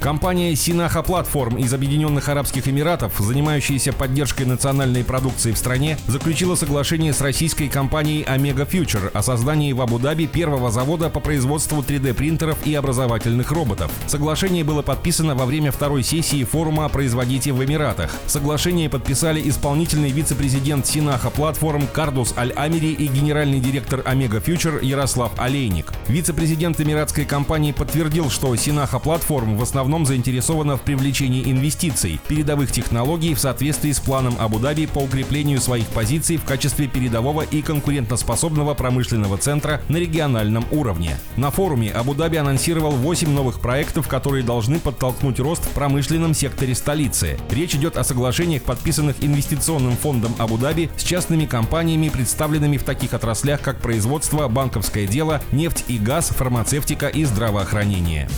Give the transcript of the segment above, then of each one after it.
Компания Синаха Платформ из Объединенных Арабских Эмиратов, занимающаяся поддержкой национальной продукции в стране, заключила соглашение с российской компанией Omega Future о создании в Абу-Даби первого завода по производству 3D-принтеров и образовательных роботов. Соглашение было подписано во время второй сессии форума «Производите в Эмиратах». Соглашение подписали исполнительный вице-президент Синаха Платформ Кардус Аль-Амери и генеральный директор Omega Future Ярослав Олейник. Вице-президент эмиратской компании подтвердил, что Синаха Платформ в основном основном заинтересована в привлечении инвестиций, передовых технологий в соответствии с планом Абу-Даби по укреплению своих позиций в качестве передового и конкурентоспособного промышленного центра на региональном уровне. На форуме Абу-Даби анонсировал 8 новых проектов, которые должны подтолкнуть рост в промышленном секторе столицы. Речь идет о соглашениях, подписанных инвестиционным фондом Абу-Даби с частными компаниями, представленными в таких отраслях, как производство, банковское дело, нефть и газ, фармацевтика и здравоохранение.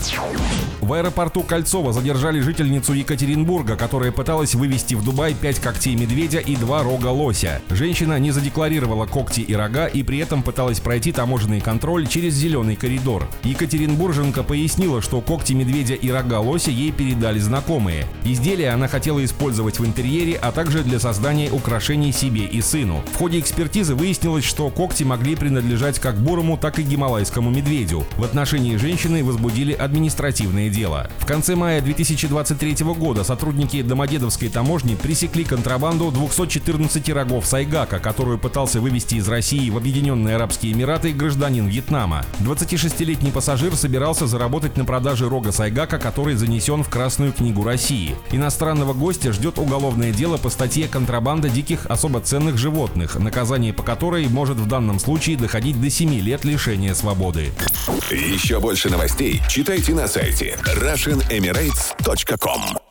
В аэропорту Кольцова задержали жительницу Екатеринбурга, которая пыталась вывести в Дубай 5 когтей медведя и 2 рога лося. Женщина не задекларировала когти и рога и при этом пыталась пройти таможенный контроль через зеленый коридор. Екатеринбурженко пояснила, что когти медведя и рога лося ей передали знакомые. Изделия она хотела использовать в интерьере, а также для создания украшений себе и сыну. В ходе экспертизы выяснилось, что когти могли принадлежать как бурому, так и гималайскому медведю. В отношении женщины возбудили административное дело. В конце мая 2023 года сотрудники Домодедовской таможни пресекли контрабанду 214 рогов сайгака, которую пытался вывести из России в Объединенные Арабские Эмираты гражданин Вьетнама. 26-летний пассажир собирался заработать на продаже рога сайгака, который занесен в Красную книгу России. Иностранного гостя ждет уголовное дело по статье «Контрабанда диких особо ценных животных», наказание по которой может в данном случае доходить до 7 лет лишения свободы. Еще больше новостей читайте на сайте russianemirates.com